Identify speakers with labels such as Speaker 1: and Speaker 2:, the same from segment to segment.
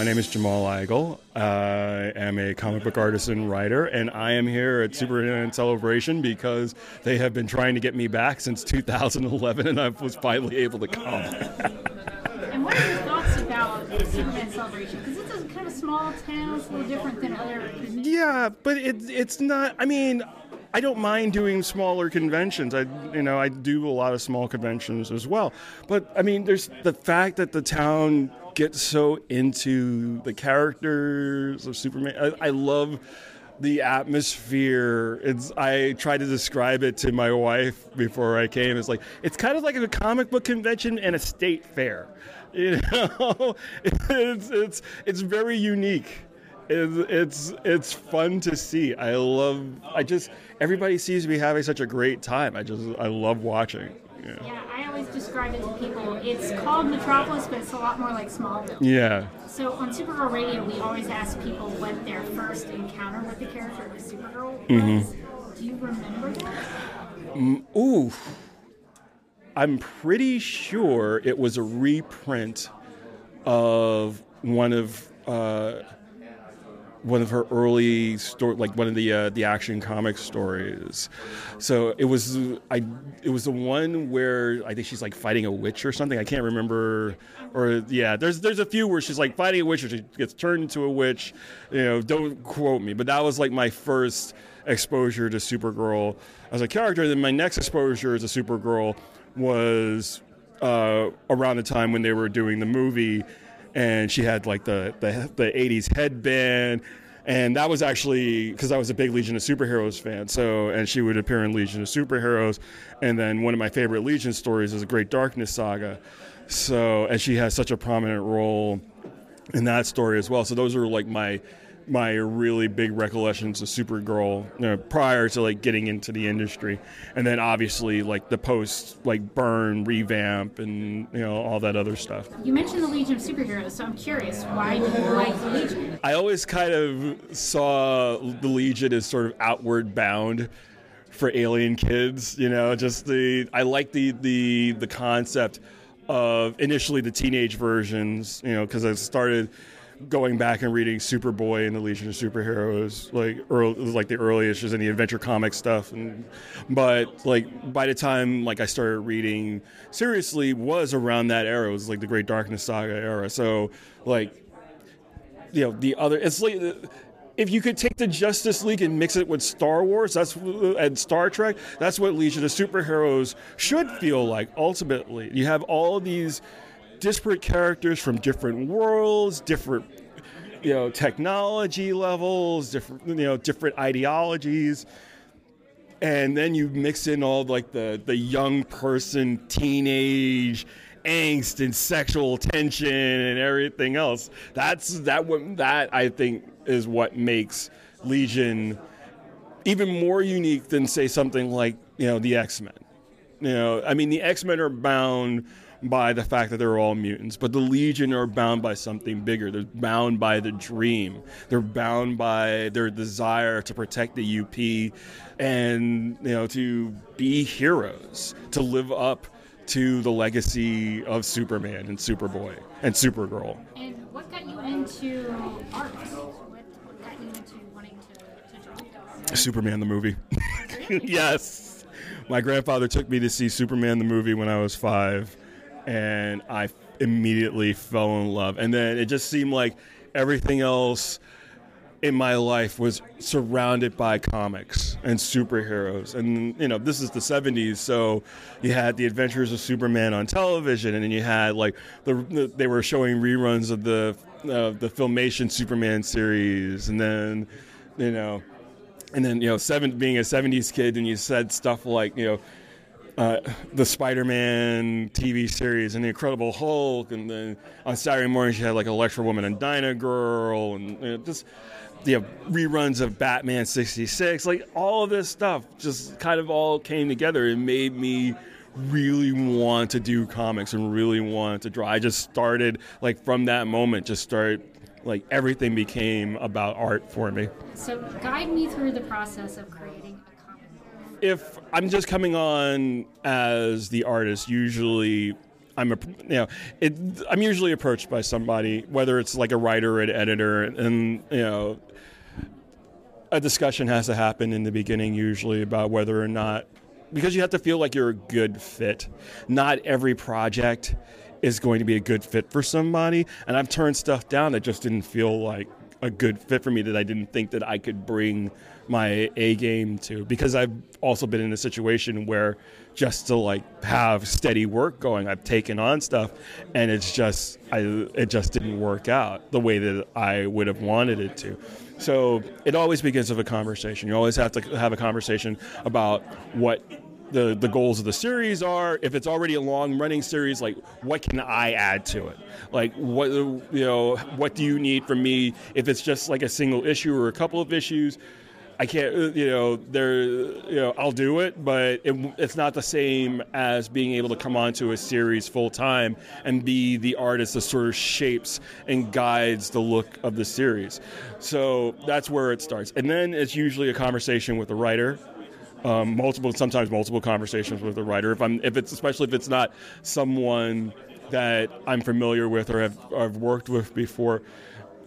Speaker 1: My name is Jamal Igle. I am a comic book artist and writer, and I am here at Superman Celebration because they have been trying to get me back since 2011, and I was finally able to come.
Speaker 2: And what are your thoughts about Superman Celebration? Because it's a kind of small town, it's a little different than other.
Speaker 1: Yeah, but it, it's not. I mean, I don't mind doing smaller conventions. I, you know, I do a lot of small conventions as well. But I mean, there's the fact that the town gets so into the characters of Superman. I, I love the atmosphere. It's. I tried to describe it to my wife before I came. It's like it's kind of like a comic book convention and a state fair. You know, it's it's it's very unique it's, it's it's fun to see. I love. I just everybody seems to be having such a great time. I just I love watching. Yeah.
Speaker 2: Yeah, I always describe it to people. It's called Metropolis, but it's a lot more like Smallville.
Speaker 1: Yeah.
Speaker 2: So on Supergirl Radio, we always ask people what their first encounter with the character of Supergirl was.
Speaker 1: Mhm.
Speaker 2: Do you remember that?
Speaker 1: Mm, ooh. I'm pretty sure it was a reprint of one of uh, one of her early story, like one of the uh, the action comic stories. So it was I it was the one where I think she's like fighting a witch or something. I can't remember. Or yeah, there's there's a few where she's like fighting a witch or she gets turned into a witch. You know, don't quote me, but that was like my first exposure to Supergirl as a character. And then my next exposure as a Supergirl was uh, around the time when they were doing the movie, and she had like the the, the '80s headband. And that was actually because I was a big Legion of Superheroes fan. So, and she would appear in Legion of Superheroes. And then one of my favorite Legion stories is the Great Darkness Saga. So, and she has such a prominent role in that story as well. So those are like my my really big recollections of Supergirl you know, prior to like getting into the industry, and then obviously like the post like Byrne revamp and you know all that other stuff.
Speaker 2: You mentioned the Legion of Superheroes, so I'm curious. Why do you like the Legion?
Speaker 1: I always kind of saw the Legion as sort of outward bound for alien kids. You know, just the I like the the the concept of initially the teenage versions. You know, because I started going back and reading Superboy and the Legion of Superheroes, like early, like the early issues and the Adventure Comics stuff. And but like by the time like I started reading seriously was around that era. It was like the Great Darkness Saga era. So like you know the other it's like if you could take the Justice League and mix it with Star Wars, that's and Star Trek, that's what Legion of Superheroes should feel like. Ultimately, you have all these disparate characters from different worlds, different you know technology levels, different you know different ideologies, and then you mix in all like the the young person, teenage angst and sexual tension and everything else. That's that what that I think is what makes Legion even more unique than say something like you know the X Men. You know, I mean the X Men are bound by the fact that they're all mutants, but the Legion are bound by something bigger. They're bound by the dream. They're bound by their desire to protect the UP and you know to be heroes, to live up to the legacy of Superman and Superboy and Supergirl.
Speaker 2: And what got you into art? What, what got you into wanting to, to draw?
Speaker 1: Superman the movie. yes. My grandfather took me to see Superman the movie when I was five, and I immediately fell in love. And then it just seemed like everything else in my life was surrounded by comics and superheroes. And, you know, this is the 70s, so you had The Adventures of Superman on television, and then you had, like, the, the they were showing reruns of the, uh, the Filmation Superman series, and then, you know, and then, you know, seven, being a 70s kid, and you said stuff like, you know, uh, the Spider-Man TV series and the Incredible Hulk, and then on Saturday mornings you had like Electra Woman and Dyna Girl, and you know, just you know, reruns of Batman '66. Like all of this stuff just kind of all came together and made me really want to do comics and really want to draw. I just started like from that moment, just started like everything became about art for me.
Speaker 2: So guide me through the process of creating.
Speaker 1: If I'm just coming on as the artist, usually I'm a you know it, I'm usually approached by somebody, whether it's like a writer or an editor, and you know a discussion has to happen in the beginning usually about whether or not because you have to feel like you're a good fit. Not every project is going to be a good fit for somebody, and I've turned stuff down that just didn't feel like a good fit for me that I didn't think that I could bring my A game to because I've also been in a situation where just to like have steady work going I've taken on stuff and it's just I it just didn't work out the way that I would have wanted it to. So it always begins with a conversation. You always have to have a conversation about what the, the goals of the series are. If it's already a long running series, like what can I add to it? Like what you know, what do you need from me? If it's just like a single issue or a couple of issues, I can't. uh, You know, there. You know, I'll do it, but it, it's not the same as being able to come onto a series full time and be the artist that sort of shapes and guides the look of the series. So that's where it starts, and then it's usually a conversation with the writer um, multiple, sometimes multiple conversations with the writer. If I'm, if it's especially if it's not someone that I'm familiar with or have, or have worked with before,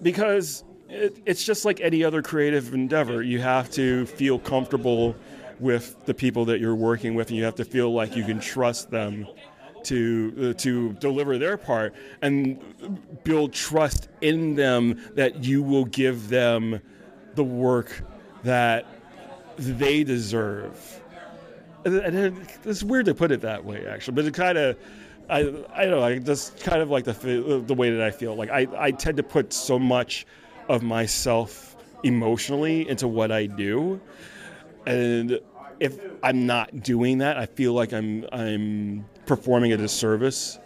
Speaker 1: because it, it's just like any other creative endeavor. You have to feel comfortable with the people that you're working with, and you have to feel like you can trust them to uh, to deliver their part and build trust in them that you will give them the work that they deserve. And and it, it's weird to put it that way, actually, but it kind of, I, I don't know, I just kind of like the the way that I feel. Like I, I tend to put so much of myself emotionally into what I do, and if I'm not doing that, I feel like I'm I'm performing a disservice.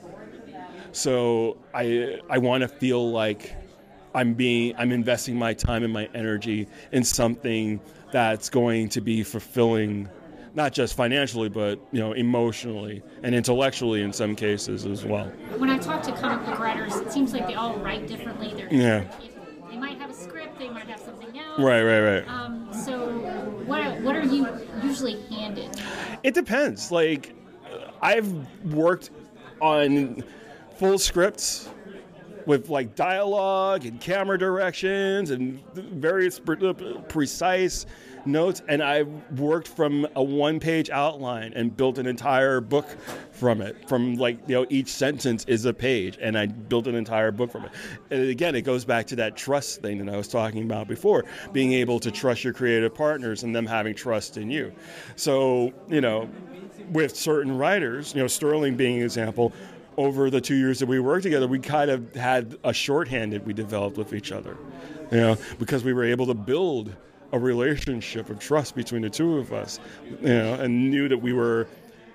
Speaker 1: So I I want to feel like I'm being I'm investing my time and my energy in something that's going to be fulfilling not just financially but you know emotionally and intellectually in some cases as well.
Speaker 2: When I talk to comic book writers, it seems like they all write differently. They're
Speaker 1: Yeah.
Speaker 2: They might have a script, they might have something else.
Speaker 1: Right, right, right.
Speaker 2: Um, so, what what are you usually handed?
Speaker 1: It depends. Like, I've worked on full scripts with like dialogue and camera directions and various pre- uh, precise notes, and I've worked from a one-page outline and built an entire book from it. From like you know, each sentence is a page, and I built an entire book from it. And again, it goes back to that trust thing that I was talking about before, being able to trust your creative partners and them having trust in you. So you know, with certain writers, you know, Sterling being an example, over the two years that we worked together, we kind of had a shorthand that we developed with each other, you know, because we were able to build a relationship of trust between the two of us, you know, and knew that we were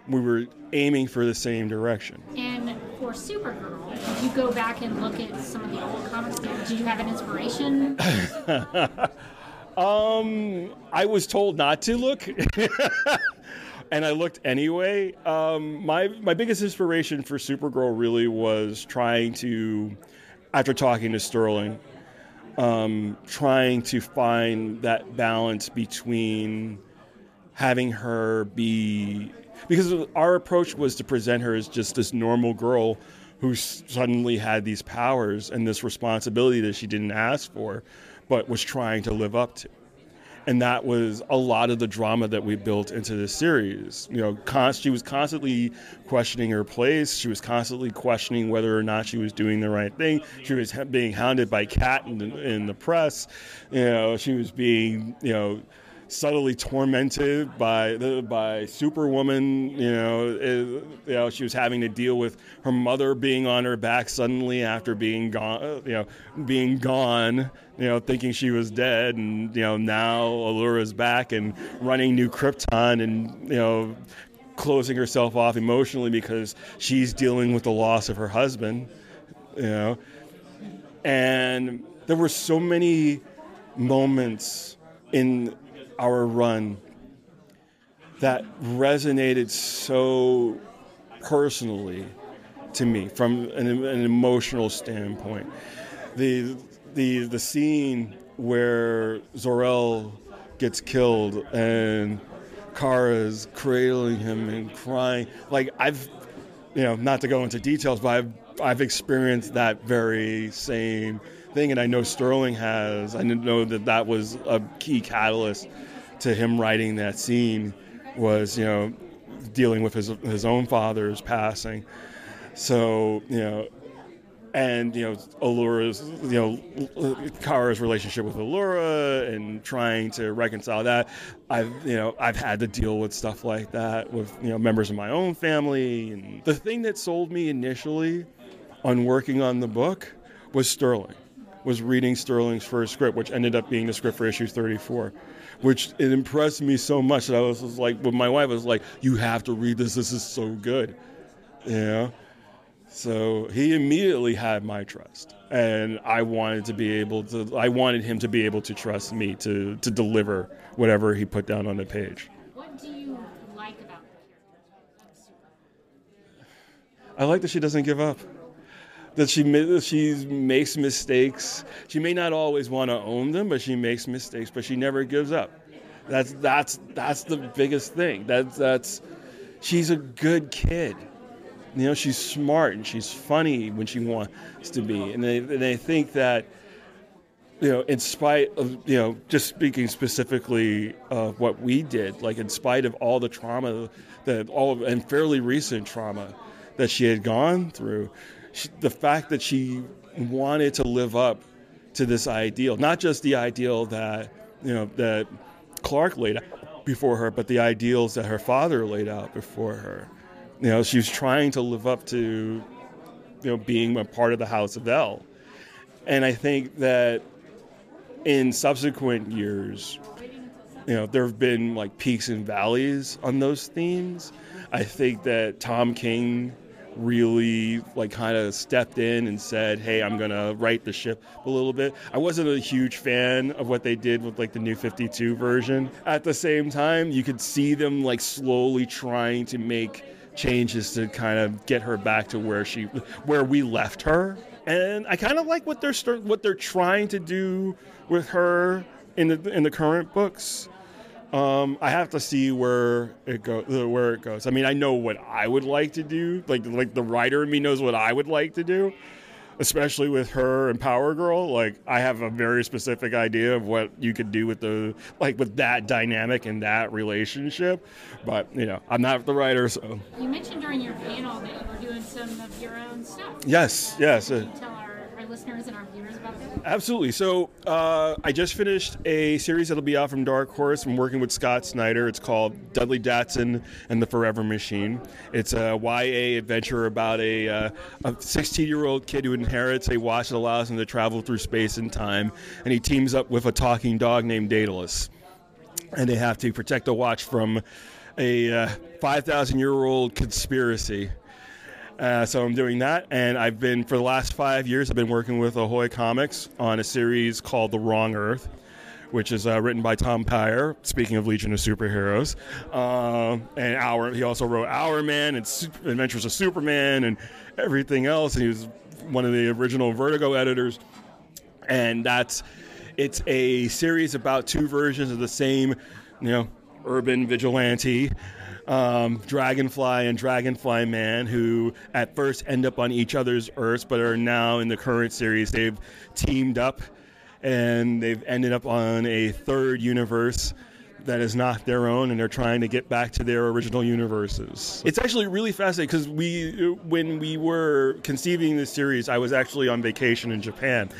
Speaker 1: we were aiming for the same direction.
Speaker 2: And for Supergirl, did you go back and look at some of the old comics? Did you have an inspiration?
Speaker 1: Um, I was told not to look, and I looked anyway. Um, my my biggest inspiration for Supergirl really was trying to, after talking to Sterling, um, trying to find that balance between having her be because our approach was to present her as just this normal girl who suddenly had these powers and this responsibility that she didn't ask for but was trying to live up to and that was a lot of the drama that we built into this series. You know, con- she was constantly questioning her place. She was constantly questioning whether or not she was doing the right thing. She was being hounded by Cat in, in the press. You know, she was being you know subtly tormented by the by Superwoman. You know, it, you know, she was having to deal with her mother being on her back suddenly after being gone. Eh, you know, being gone. You know, thinking she was dead, and you know now Alura's back and running New Krypton, and you know. Closing herself off emotionally because she's dealing with the loss of her husband, you know, and there were so many moments in our run that resonated so personally to me from an, an, emotional standpoint. The the the scene where Zor-El gets killed and Kara's cradling him and crying. Like I've, you know, not to go into details, but I've I've experienced that very same thing, and I know Sterling has. I know that that was a key catalyst to him writing that scene. Was you know dealing with his his own father's passing. So you know, and you know Alura's you know Kara's relationship with Allura and trying to reconcile that. I've you know I've had to deal with stuff like that with you know members of my own family. And the thing that sold me initially on working on the book was Sterling. Was reading Sterling's first script, which ended up being the script for issue 34 which it impressed me so much that I was, was like, but my wife was like, "You have to read this. This is so good," you know. So he immediately had my trust, and I wanted to be able to. I wanted him to be able to trust me to to deliver whatever he put down on the page.
Speaker 2: What do you like about the character?
Speaker 1: I like that she doesn't give up. That she she makes mistakes. She may not always want to own them, but she makes mistakes. But she never gives up. That's that's that's the biggest thing. That's that's she's a good kid. You know, she's smart and she's funny when she wants to be. And they and they think that you know, in spite of you know, just speaking specifically of what we did, like in spite of all the trauma that all and fairly recent trauma that she had gone through, she, the fact that she wanted to live up to this ideal, not just the ideal that you know that Clark laid out before her, but the ideals that her father laid out before her. You know, she was trying to live up to you know being a part of the House of El, and I think that in subsequent years, you know, there have been like peaks and valleys on those themes. I think that Tom King really like kind of stepped in and said, "Hey, I'm gonna right the ship a little bit." I wasn't a huge fan of what they did with like the new 52 version. At the same time, you could see them like slowly trying to make changes to kind of get her back to where she where we left her. And I kind of like what they're what they're trying to do with her in the in the current books. Um, I have to see where it goes. Where it goes. I mean, I know what I would like to do. Like, like the writer in me knows what I would like to do, especially with her and Power Girl. Like, I have a very specific idea of what you could do with the like with that dynamic and that relationship. But you know, I'm not the writer, so.
Speaker 2: You mentioned during your panel that you were doing some of your own stuff.
Speaker 1: Yes, yes.
Speaker 2: Can listeners and our viewers about that?
Speaker 1: Absolutely. So uh, I just finished a series that'll be out from Dark Horse. I'm working with Scott Snyder. It's called Dudley Datson and the Forever Machine. It's a YA adventure about a uh, 16 year old kid who inherits a watch that allows him to travel through space and time, and he teams up with a talking dog named Daedalus, and they have to protect the watch from a uh, 5,000 year old conspiracy. Uh, so I'm doing that, and I've been for the last five years. I've been working with Ahoy Comics on a series called The Wrong Earth, which is uh, written by Tom Peyer. Speaking of Legion of Superheroes, um, and Our he also wrote Hourman and Super, Adventures of Superman and everything else. And he was one of the original Vertigo editors, and that's it's a series about two versions of the same, you know, urban vigilante um, Dragonfly and Dragonfly Man, who at first end up on each other's Earths, but are now in the current series, they've teamed up and they've ended up on a third universe that is not their own and they're trying to get back to their original universes. It's actually really fascinating because we when we were conceiving this series, I was actually on vacation in Japan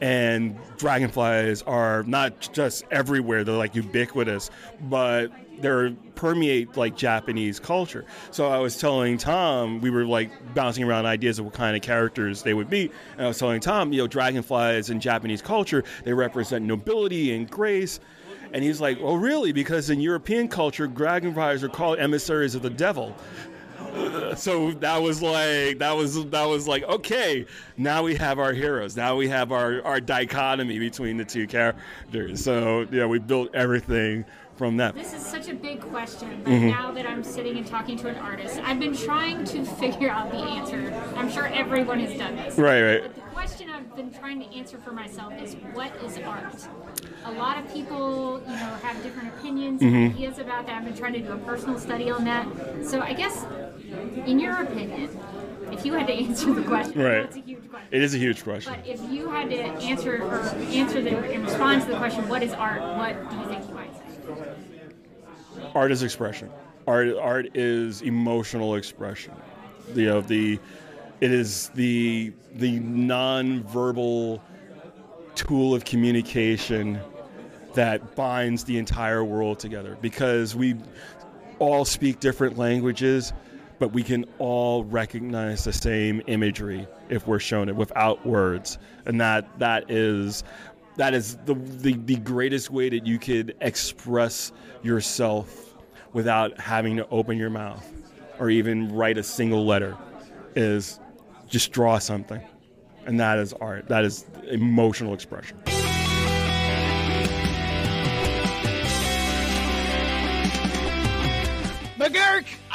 Speaker 1: and dragonflies are not just everywhere, they're like ubiquitous, but they're permeate like Japanese culture. So I was telling Tom, we were like bouncing around ideas of what kind of characters they would be. And I was telling Tom, you know, dragonflies in Japanese culture, they represent nobility and grace. And he's like, "Oh, really? Because in European culture, dragonflies are called emissaries of the devil." So that was like that was that was like okay. Now we have our heroes. Now we have our our dichotomy between the two characters. So yeah, we built everything from that.
Speaker 2: This is such a big question, but
Speaker 1: Mhm.
Speaker 2: now that I'm sitting and talking to an artist, I've been trying to figure out the answer. I'm sure everyone has done this.
Speaker 1: Right, right.
Speaker 2: The I've been trying to answer for myself is what is art? A lot of people, you know, have different opinions and
Speaker 1: Mhm.
Speaker 2: ideas about that. I've been trying to do a personal study on that. So I guess, in your opinion, if you had to answer the question,
Speaker 1: Right.
Speaker 2: it's a huge question.
Speaker 1: It is a huge question.
Speaker 2: But if you had to answer or answer the in response to the question, what is art? What do you think you might say?
Speaker 1: art is expression. Art art is emotional expression. You know the it is the the non-verbal tool of communication that binds the entire world together. Because we all speak different languages but we can all recognize the same imagery if we're shown it without words. And that that is that is the, the, the greatest way that you could express yourself without having to open your mouth or even write a single letter is just draw something. And that is art. That is emotional expression